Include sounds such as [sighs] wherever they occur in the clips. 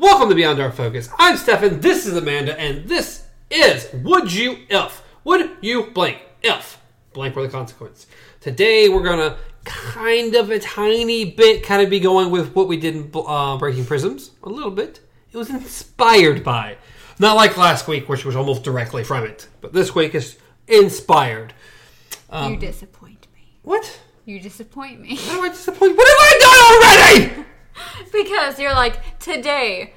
Welcome to Beyond Our Focus. I'm Stefan, this is Amanda, and this is Would You If? Would you blank if? Blank were the consequence. Today we're gonna kind of a tiny bit kind of be going with what we did in uh, Breaking Prisms. A little bit. It was inspired by. Not like last week, which was almost directly from it. But this week is inspired. you disappoint me. What? You disappoint me. How do I disappoint? What have I done already? [laughs] [laughs] because you're like, today.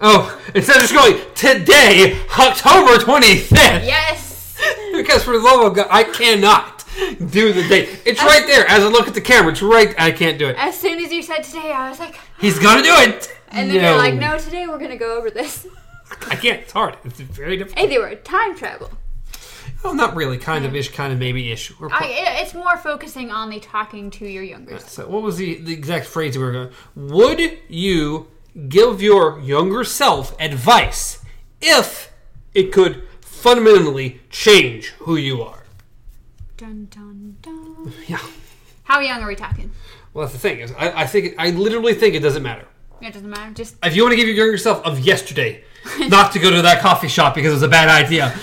Oh, instead of just going today, October 25th. Yes! [laughs] Because for the love of God, I cannot do the date. It's right there. As I look at the camera, it's right. I can't do it. As soon as you said today, I was like, [gasps] He's gonna do it. and then you're like, no, today we're gonna go over this. [laughs] I can't. It's hard. It's very difficult. Hey, they were time travel. Well, not really. Kind of ish. Kind of maybe ish. I, pro- it's more focusing on the talking to your younger self. so, what was the, the exact phrase we were going? Would you give your younger self advice if it could fundamentally change who you are? Dun dun dun. [laughs] Yeah. How young are we talking? Well, that's the thing. Is I, I think I literally think it doesn't matter. It doesn't matter. Just If you want to give your younger self of yesterday, [laughs] not to go to that coffee shop because it was a bad idea,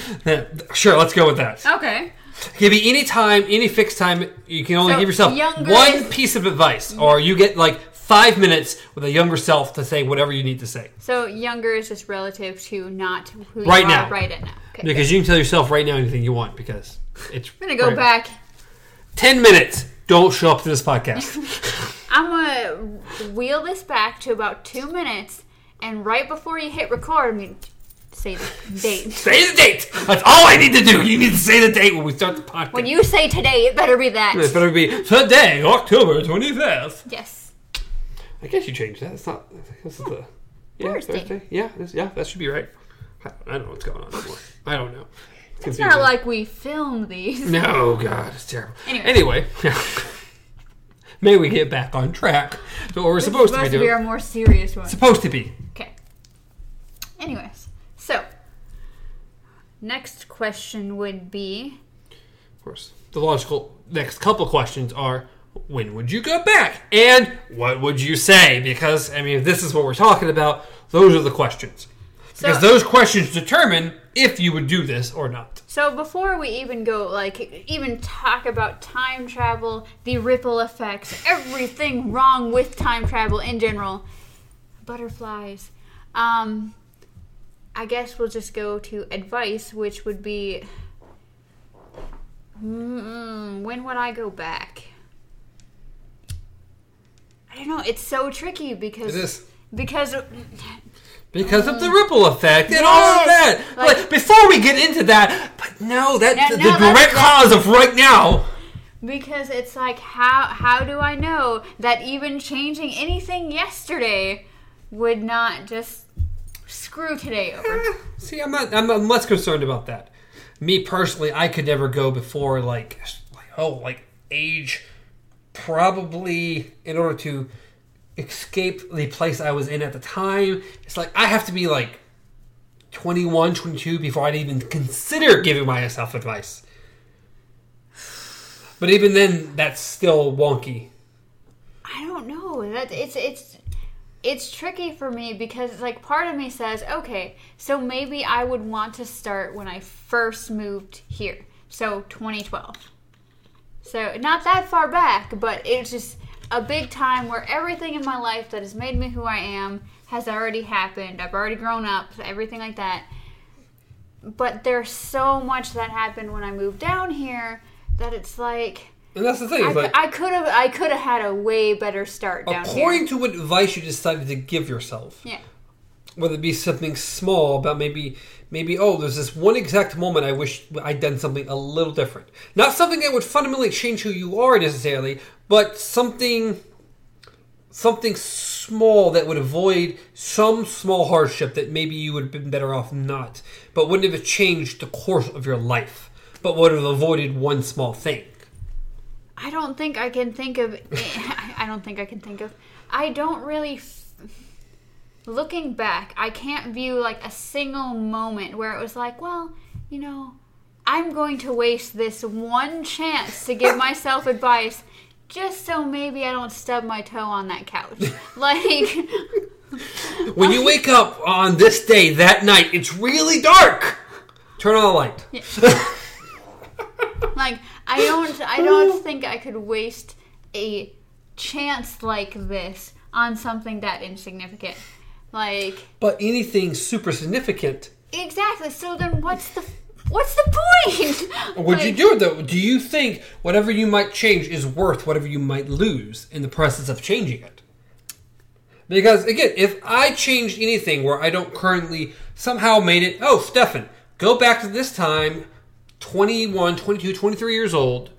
sure, let's go with that. okay. Give me any time, any fixed time. You can only So, give yourself younger one is- piece of advice, or you get like five minutes with a younger self to say whatever you need to say. So younger is just relative to not who Right you now. are right at now. Okay. Because you can tell yourself right now anything you want because it's. I'm gonna go right- back. Ten minutes. Don't show up to this podcast. [laughs] I'm gonna wheel this back to about two minutes, and right before you hit record, I mean, say the date. [laughs] say the date. That's all I need to do. You need to say the date when we start the podcast. When you say today, it better be that. it better be today, October twenty fifth. Yes. I guess you changed that. It's not. This is the yeah, Thursday. Yeah, this, yeah, that should be right. I, I don't know what's going on anymore. I don't know. It's It's not like we filmed these. no, God, it's terrible. Anyway. Anyway, [laughs] may we get back on track to what we're supposed, to be supposed to be our more serious one. supposed to be. Okay. Anyways, so next question would be Of course, the logical next couple questions are: When would you go back, and what would you say? Because I mean, if this is what we're talking about. Those are the questions. Because So- those questions determine if you would do this or not. so before we even go like even talk about time travel, the ripple effects, everything wrong with time travel in general, butterflies. Um I guess we'll just go to advice, which would be mm, when would I go back? I don't know. It's so tricky because It is. because because of the ripple effect and all of that. Yes. Like, Like- before we get into that, but no, that's No, the, no, the direct that's- cause of right now. because it's like how how do I know that even changing anything yesterday would not just screw today over? Eh, see, I'm not. I'm, I'm less concerned about that. Me personally, I could never go before like, like oh, like age, probably in order to escape the place I was in at the time. It's like I have to be like 21, 22 before I'd even consider giving myself advice. But even then, that's still wonky. I don't know. That it's it's it's tricky for me because it's like part of me says, okay, so maybe I would want to start when I first moved here. So 2012. So not that far back, but it's just a big time where everything in my life that has made me who I am has already happened. I've already grown up, everything like that. But there's so much that happened when I moved down here that it's like And that's the thing. I, like, I could have I could have had a way better start down according here. to what advice you decided to give yourself, Yeah. whether it be something small about maybe maybe oh there's this one exact moment I wish I'd done something a little different. Not something that would fundamentally change who you are necessarily, but something something small that would avoid some small hardship that maybe you would have been better off not, but wouldn't have changed the course of your life, but would have avoided one small thing. I don't think I can think of. [laughs] I don't think I can think of. I don't really. f- Looking back, I can't view like a single moment where it was like, well, you know, I'm going to waste this one chance to give myself [laughs] advice just so maybe I don't stub my toe on that couch. [laughs] Like, when you wake up on this day, that night, it's really dark. Turn on the light. Like I don't I don't think I could waste a chance like this on something that insignificant. Like But anything super significant, exactly. So then what's the what's the point? [laughs] would you do it though? Do you think whatever you might change is worth whatever you might lose in the process of changing it? Because again, if I changed anything where I don't currently somehow made it, oh, Stefan, go back to this time, 21, 22, 23 years old.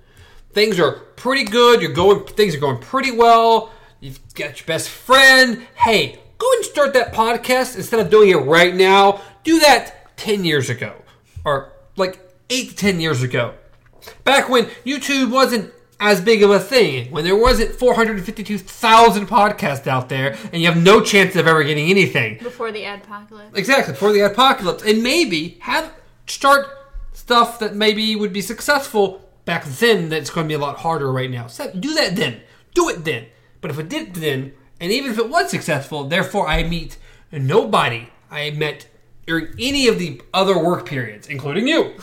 Things are pretty good. You're going, things are going pretty well. You've got your best friend. Hey, go and start that podcast instead of doing it right now. Do that 10 years ago or like 8 to 10 years ago. Back when YouTube wasn't as big of a thing, when there wasn't 452,000 podcasts out there, and you have no chance of ever getting anything. before the apocalypse. Exactly, before the apocalypse. And maybe have start stuff that maybe would be successful back then that's going to be a lot harder right now. So do that then. Do it then. But if it did then, and even if it was successful, therefore I meet nobody I met during any of the other work periods, including you.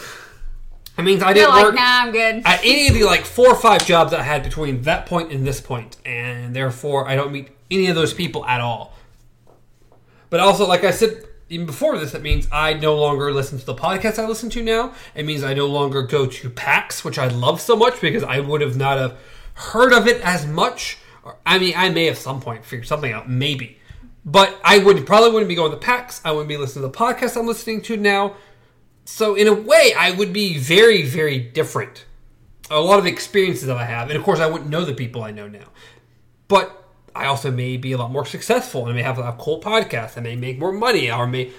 It means I didn't like, work nah, I'm good. at any of the like four or five jobs I had between that point and this point, and therefore I don't meet any of those people at all. But also, like I said even before this, it means I no longer listen to the podcast I listen to now. It means I no longer go to PAX, which I love so much because I would have not have heard of it as much. I mean, I may at some point figure something out, maybe. But I would probably wouldn't be going to PAX. I wouldn't be listening to the podcast I'm listening to now. So in a way, I would be very, very different. A lot of experiences that I have, and of course, I wouldn't know the people I know now. But I also may be a lot more successful, and I may have a cool podcast. I may make more money, or may.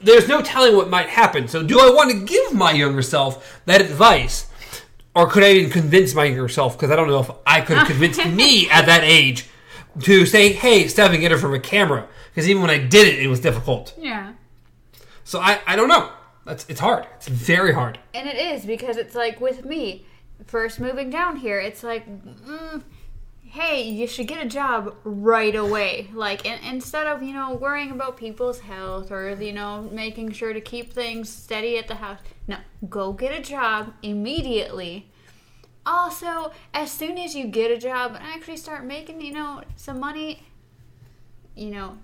There's no telling what might happen. So, do I want to give my younger self that advice, or could I even convince my younger self? Because I don't know if I could have convinced [laughs] me at that age to say, "Hey, Stephen, get it from a camera." Because even when I did it, it was difficult. yeah. So I, I don't know. That's it's hard. It's very hard. And it is because it's like with me, first moving down here, it's like, mm, hey, you should get a job right away. Like, in, instead of, you know, worrying about people's health or, you know, making sure to keep things steady at the house. No, go get a job immediately. Also, as soon as you get a job and actually start making, you know, some money, you know,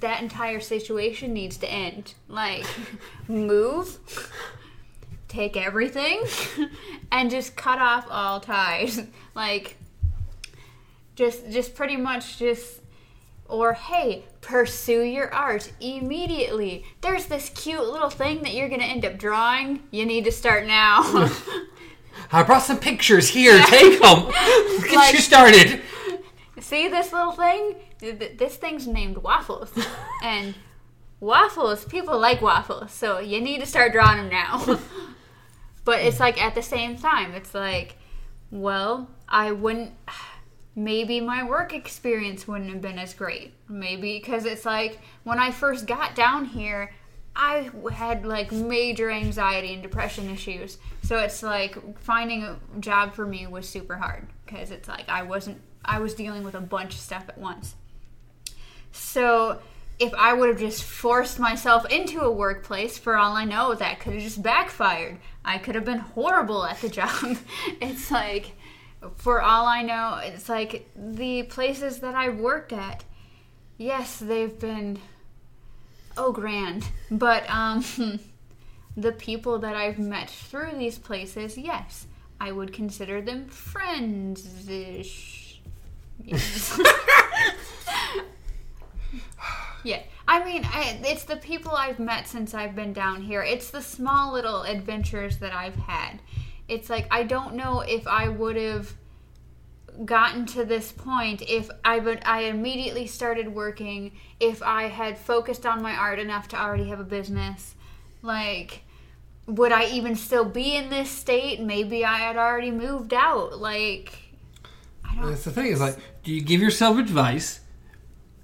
that entire situation needs to end. Like, [laughs] move, take everything, [laughs] and just cut off all ties. [laughs] Like, just, just pretty much just, or hey, pursue your art immediately. There's this cute little thing that you're gonna end up drawing. You need to start now. [laughs] I brought some pictures here. Take them. [laughs] Get Like- you started. See this little thing? Th- th- This thing's named waffles, [laughs] and waffles. People like waffles, so you need to start drawing them now. but it's like at the same time, it's like, well, I wouldn't. Maybe my work experience wouldn't have been as great. Maybe because it's like when I first got down here, I had like major anxiety and depression issues. So it's like finding a job for me was super hard because it's like I wasn't I was dealing with a bunch of stuff at once. So if I would have just forced myself into a workplace, for all I know, that could have just backfired. I could have been horrible at the [laughs] job. it's like, for all I know, it's like the places that I've worked at, yes, they've been oh grand, but um, [laughs] the people that I've met through these places, yes, I would consider them friends-ish. Yes. [laughs] yeah. I mean, I, it's the people I've met since I've been down here. It's the small little adventures that I've had. It's like I don't know if I would have gotten to this point if I would I immediately started working, if I had focused on my art enough to already have a business. Like would I even still be in this state? Maybe I had already moved out. Like I don't. That's the thing. Is like, do you give yourself advice?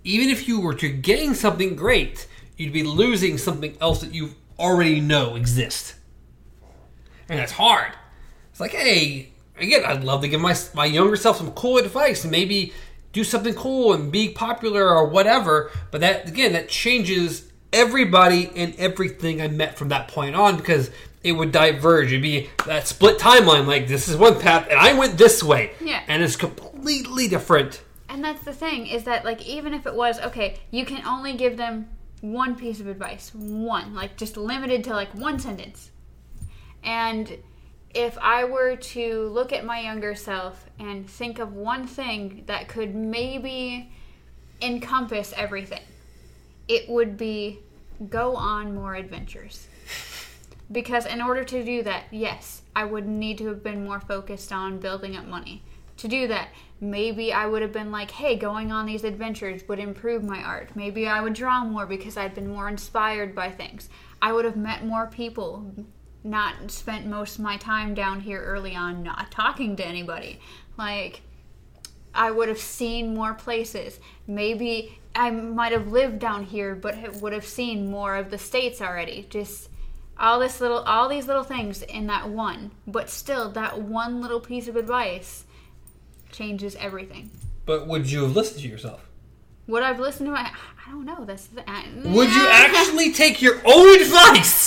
Even if you were to gain something great, you'd be losing something else that you already know exists, and that's hard. It's like, hey, again, I'd love to give my my younger self some cool advice, and maybe do something cool and be popular or whatever. But that again, that changes everybody and everything I met from that point on because it would diverge. It'd be that split timeline. Like this is one path, and I went this way. Yeah. and it's completely different. And that's the thing is that like even if it was okay, you can only give them one piece of advice, one, like just limited to like one sentence. And if I were to look at my younger self and think of one thing that could maybe encompass everything, it would be go on more adventures. Because in order to do that, yes, I would need to have been more focused on building up money. To do that, maybe I would have been like, hey, going on these adventures would improve my art. Maybe I would draw more because I'd been more inspired by things. I would have met more people, not spent most of my time down here early on not talking to anybody. Like, I would have seen more places. Maybe I might have lived down here, but would have seen more of the states already. Just all this little, all these little things in that one. But still, that one little piece of advice changes everything. But would you have listened to yourself? Would I've listened to my? I don't know. That's the, I, Would you [laughs] actually take your own advice?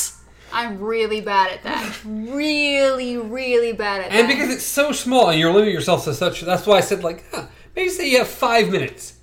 I'm really bad at that. really, really bad at And that. And because it's so small and you're limiting yourself to such, that's why I said like, huh, maybe say you have five minutes,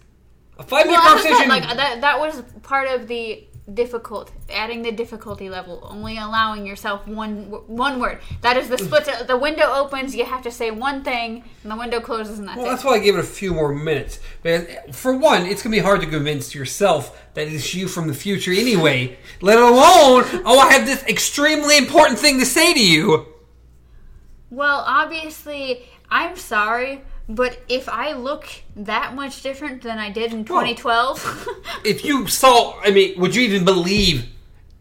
a five minute well, said, conversation. like that, that was part of the difficult, adding the difficulty level, only allowing yourself one one word. That is the split. the window opens, you have to say one thing, and the window closes, and that's well, it. that's why I gave it a few more minutes. Because for one, it's gonna be hard to convince yourself that it's you from the future anyway. let alone, oh, I have this extremely important thing to say to you. Well, obviously, I'm sorry, but if I look that much different than I did in 2012, [laughs] If you [laughs] saw, I mean, would you even believe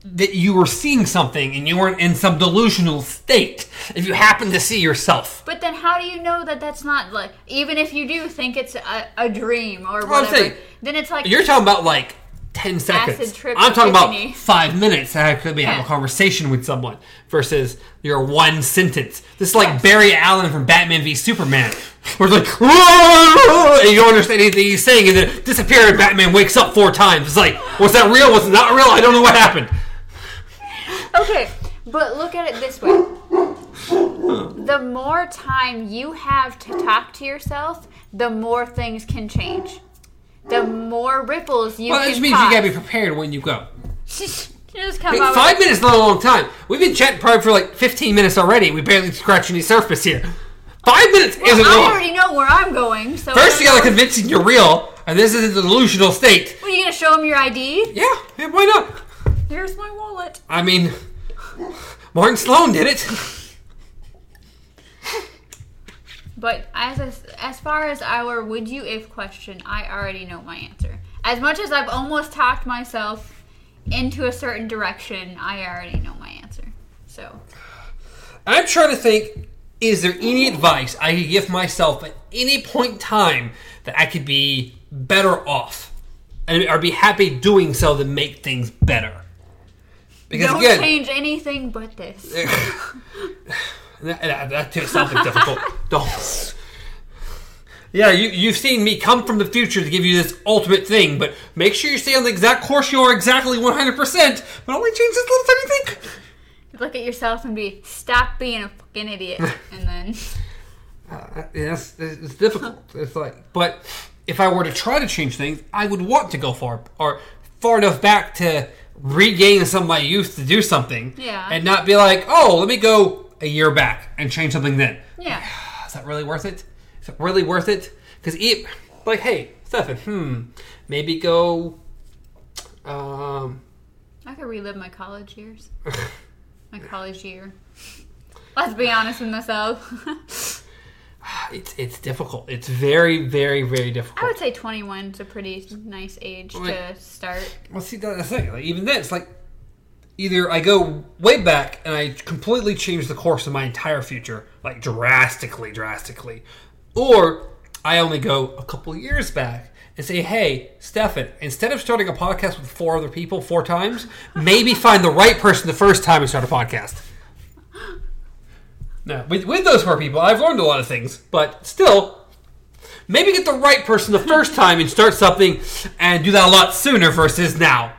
that you were seeing something and you weren't in some delusional state if you happened to see yourself? but then how do you know that that's not like, even if you do think it's a, a dream or I'm whatever, saying, then it's like, You're talking about like 10 seconds. I'm talking about five minutes that I could be having Yeah. a conversation with someone versus your one sentence. This is like Barry Allen from Batman v Superman. Where it's like, and you don't understand anything he's saying, and then disappear, and Batman wakes up four times. It's like, was that real? Was it not real? I don't know what happened. Okay, but look at it this way. The more time you have to talk to yourself, the more things can change. The more ripples you Well, that just means cause. you gotta be prepared when you go. [laughs] just come Hey, out five minutes is not a long time. We've been chatting probably for like 15 minutes already. We barely scratched any surface here. Five minutes isn't I long. already know where I'm going, so First, you gotta know- convince him you're real, and this is a delusional state. Are you gonna show him your ID? Yeah, yeah, why not? Here's my wallet. I mean, Martin Sloan did it. But as as far as our would you if question, I already know my answer. As much as I've almost talked myself into a certain direction, I already know my answer. So I'm trying to think is there any advice I could give myself at any point in time that I could be better off? And or be happy doing so to make things better? Because don't again, change anything but this. [laughs] that, that, that sounds like difficult. [laughs] Don't. Yeah, you, you've seen me come from the future to give you this ultimate thing, but make sure you stay on the exact course you are exactly 100%, but only change this little tiny thing. You look at yourself and be stop being a fucking idiot, [laughs] and then Uh, yes, it's, it's difficult. It's like, but if I were to try to change things, I would want to go far or far enough back to regain some of my youth to do something, Yeah. and not be like, oh, let me go a year back and change something then. yeah. [sighs] Is that really worth it? Is it really worth it? Because it, like, hey, Stefan, hmm, maybe go. Um, I could relive my college years. [laughs] my college year. Let's be honest with myself. [laughs] it's it's difficult. It's very, very, very difficult. I would say 21 is a pretty nice age to start. Well, see, that's the thing. Like, even then, it's like either I go way back and I completely change the course of my entire future, like drastically, drastically, or I only go a couple years back and say, "Hey, Stefan, instead of starting a podcast with four other people four times, maybe [laughs] find the right person the first time and start a podcast." Now, with, with those four people, I've learned a lot of things, but still, maybe get the right person the first [laughs] time and start something and do that a lot sooner versus now.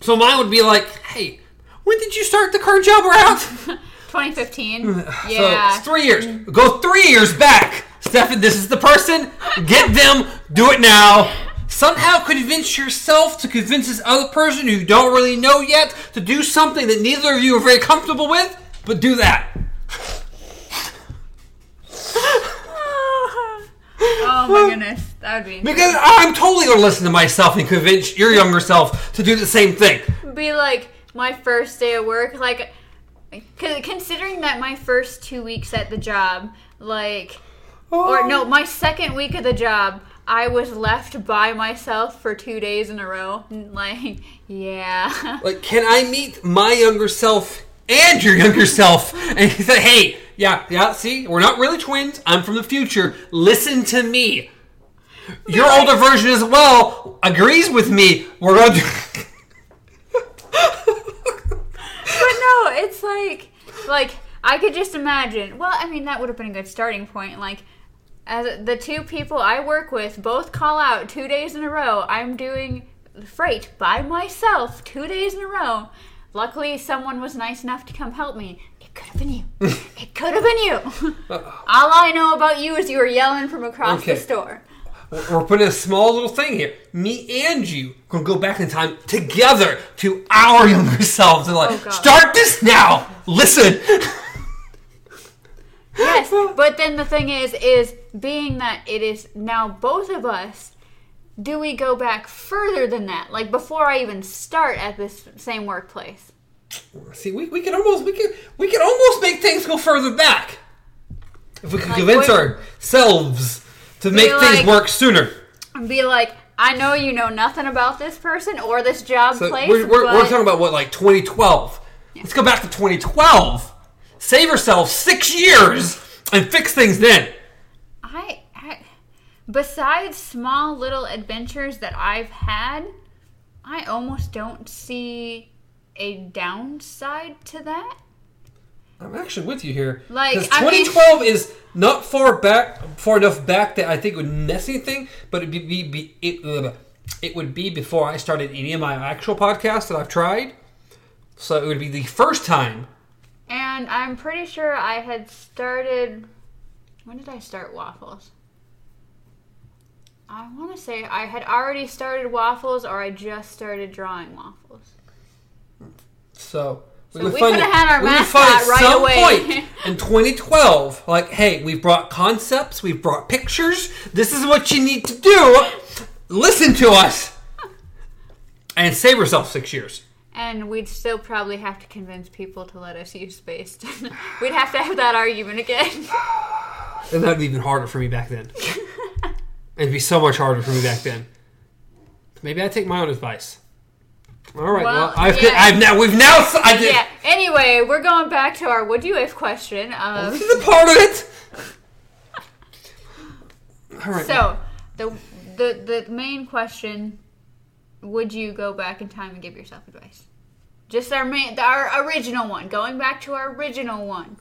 So mine would be like, hey, when did you start the current job at? [laughs] 2015. [sighs] So Yeah. it's three years. Go three years back. Stefan, this is the person. Get them. Do it now. Somehow convince yourself to convince this other person who you don't really know yet to do something that neither of you are very comfortable with, but do that. [laughs] oh my goodness, that would be. Because I'm totally to listen to myself and convince your younger self to do the same thing. be like my first day of work like considering that my first two weeks at the job like or no oh. my second week of the job i was left by myself for two days in a row [laughs] like yeah Like, can I meet my younger self and your younger self? And he said, hey, yeah, yeah, see, we're not really twins. I'm from the future. Listen to me. Your older version as well agrees with me. We're going to. [laughs] but no it's like like i could just imagine well i mean that would have been a good starting point like as the two people i work with both call out two days in a row i'm doing freight by myself two days in a row luckily someone was nice enough to come help me it could have been you [laughs] it could have been you all i know about you is you were yelling from across Okay. the store We're putting a small little thing here. Me and you gonna go back in time together to our younger selves and like, Oh, start this now. Listen. Yes, but then the thing is, is being that it is now both of us, do we go back further than that? Like before I even start at this same workplace? See, we, we can almost we can we can almost make things go further back if we could Like convince ourselves to make things work sooner. And be like, I know you know nothing about this person or this job So place, we're, we're, we're talking about what like 2012. Let's go back to 2012. Save yourself six years and fix things then. I, I, besides small little adventures that I've had, I almost don't see a downside to that. I'm actually with you here. Like, 'Cause I mean- 2012 is not far back, far enough back that I think it would mess anything, but it'd be, be, be it, uh, it would be before I started any of my actual podcasts that I've tried. So it would be the first time. And I'm pretty sure I had started. When did I start waffles? I want to say I had already started waffles, or I just started drawing waffles. So. So we find coulda it- had our mascot right some away. point [laughs] in 2012, like, hey, we've brought concepts, we've brought pictures. This is what you need to do. Listen to us, and save yourself six years. And we'd still probably have to convince people to let us use space. [laughs] we'd have to have that argument again. [sighs] And that'd be even harder for me back then. [laughs] It'd be so much harder for me back then. Maybe I take my own advice. All right. Well, Well, I've, yeah. I've now we've now I did yeah. Anyway, we're going back to our "Would you if" question. Um, this is a part of it. [laughs] All right. So the the the main question: Would you go back in time and give yourself advice? Just our main, our original one. Going back to our original one.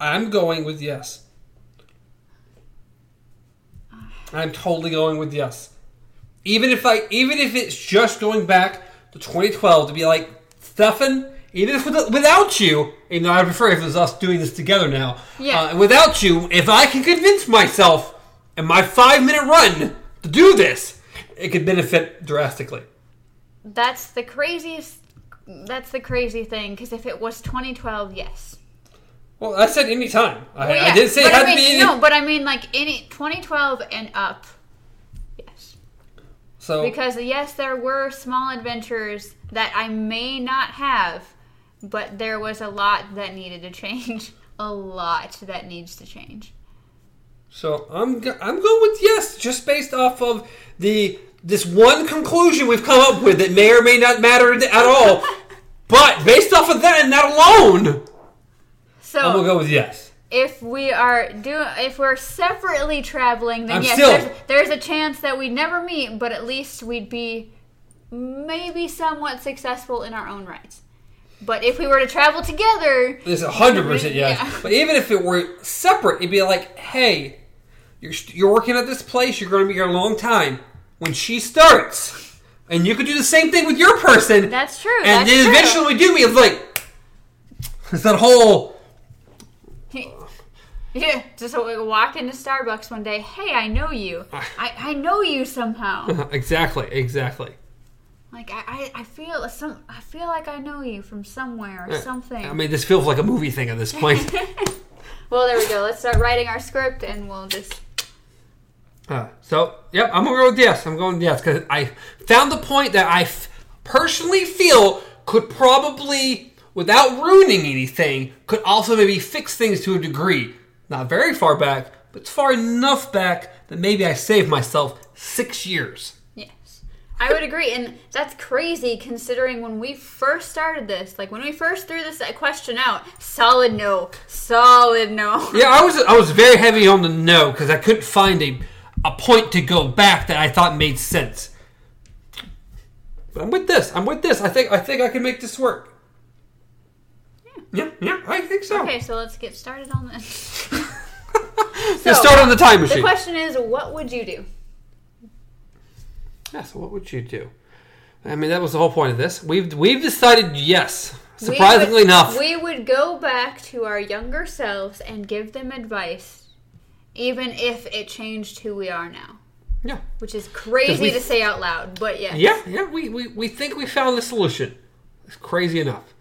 I'm going with yes. I'm totally going with yes. Even if I, even if it's just going back to 2012 to be like, Stefan, even if with, without you, even though I prefer if it was us doing this together now. Yeah. Uh, without you, if I can convince myself in my five minute run to do this, it could benefit drastically. That's the craziest. That's the crazy thing. Because if it was 2012, yes. Well, I said any time. I, Well, I didn't say it had I to be any. no. But I mean, like any 2012 and up. Yes. so Because yes, there were small adventures that I may not have, but there was a lot that needed to change. [laughs] A lot that needs to change. So I'm go- I'm going with yes, just based off of the this one conclusion we've come up with that may or may not matter at all. [laughs] But based off of that and that alone, So I'm gonna go with yes. if we are do if we're separately traveling, then I'm yes, still- there's, there's a chance that we'd never meet, but at least we'd be maybe somewhat successful in our own rights. But if we were to travel together, It's a hundred percent yes. Yeah. But even if it were separate, it'd be like, hey, you're you're working at this place. You're going to be here a long time. When she starts, and you could do the same thing with your person. that's true. and that's then true. eventually we do. It's like it's that whole. Yeah, just walk into Starbucks one day. Hey, I know you. [laughs] I, I know you somehow. [laughs] exactly, exactly. Like I, I, I feel some. I feel like I know you from somewhere or something. I mean, this feels like a movie thing at this point. [laughs] well, there we go. Let's start writing our script, and we'll just. Uh, so, yep, I'm gonna go with yes. I'm going with yes because I found the point that I f- personally feel could probably, without ruining anything, could also maybe fix things to a degree. Not very far back, but it's far enough back that maybe I saved myself six years. Yes, I would agree, and that's crazy considering when we first started this. Like when we first threw this question out, solid no, solid no. [laughs] Yeah, I was I was very heavy on the no because I couldn't find a a point to go back that I thought made sense. But I'm with this. I'm with this. I think I think I can make this work. Yeah, yeah, I think so. Okay, so let's get started on this. [laughs] Let's start on the time machine. The question is, what would you do? yeah, so what would you do? I mean, that was the whole point of this. We've we've decided yes. We Surprisingly would- enough. we would go back to our younger selves and give them advice, even if it changed who we are now. yeah. Which is crazy we- to say out loud, but yes. Yeah, yeah, we, we, we think we found the solution. It's crazy enough.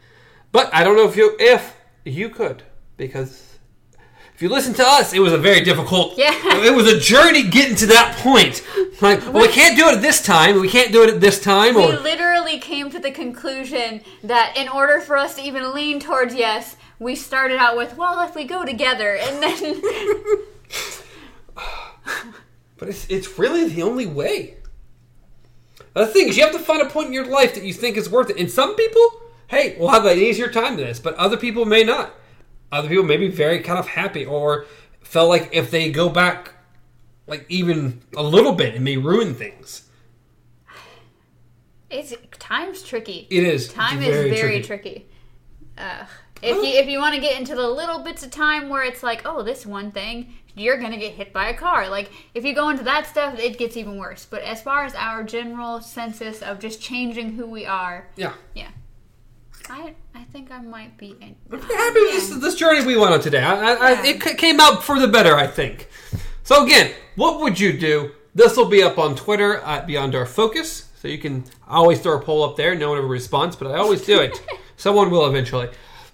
But I don't know if you if you could because if you listen to us, it was a very difficult. Yeah. It was a journey getting to that point. Like, well, we can't do it at this time. We can't do it at this time. We Or literally came to the conclusion that in order for us to even lean towards yes, we started out with, well, if we go together, and then [sighs] But it's, it's really the only way. The thing is, you have to find a point in your life that you think is worth it. And some people, hey, we'll have an easier time than this, but other people may not. Other people may be very kind of happy or felt like if they go back, like even a little bit, it may ruin things. it's time's tricky. It is. Time It's is very very tricky. tricky. Ugh. if you if you want to get into the little bits of time where it's like, oh, this one thing, you're gonna get hit by a car. Like if you go into that stuff, it gets even worse. But as far as our general census of just changing who we are, Yeah. yeah, I I think I might be. In, I'm happy with this, this journey we went on today. I, I, I, it c- came out for the better, I think. So again, what would you do? This will be up on Twitter at Beyond Our Focus, so you can I always throw a poll up there. No one ever responds, but I always do it. [laughs] Someone will eventually.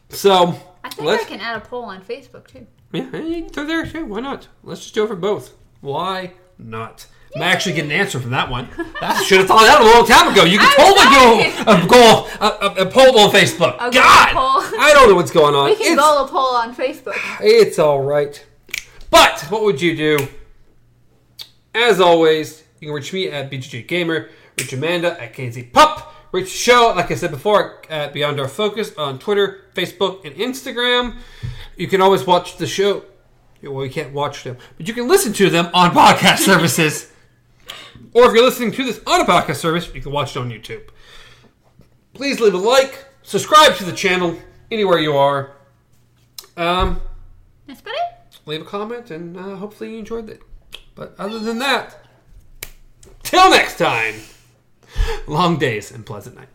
So I think I can add a poll on Facebook too. yeah, you can throw there too. Why not? Let's just do it for both. Why not? I might actually get an answer from that one. That should have thought that a long time ago. You can I'm totally go a, a, a, a poll on Facebook. A God, poll. I don't know what's going on. We can It's- goal a poll on Facebook. it's all right. But what would you do? As always, you can reach me at BGG Gamer, reach Amanda at KZ Pup, reach the show, like I said before, at Beyond Our Focus on Twitter, Facebook, and Instagram. You can always watch the show. Well, you can't watch them, but you can listen to them on podcast [laughs] services. Or if you're listening to this on a podcast service, you can watch it on YouTube. Please leave a like, subscribe to the channel anywhere you are. Um, That's about it. leave a comment, and uh, hopefully you enjoyed it. But other than that, till next time, long days and pleasant nights.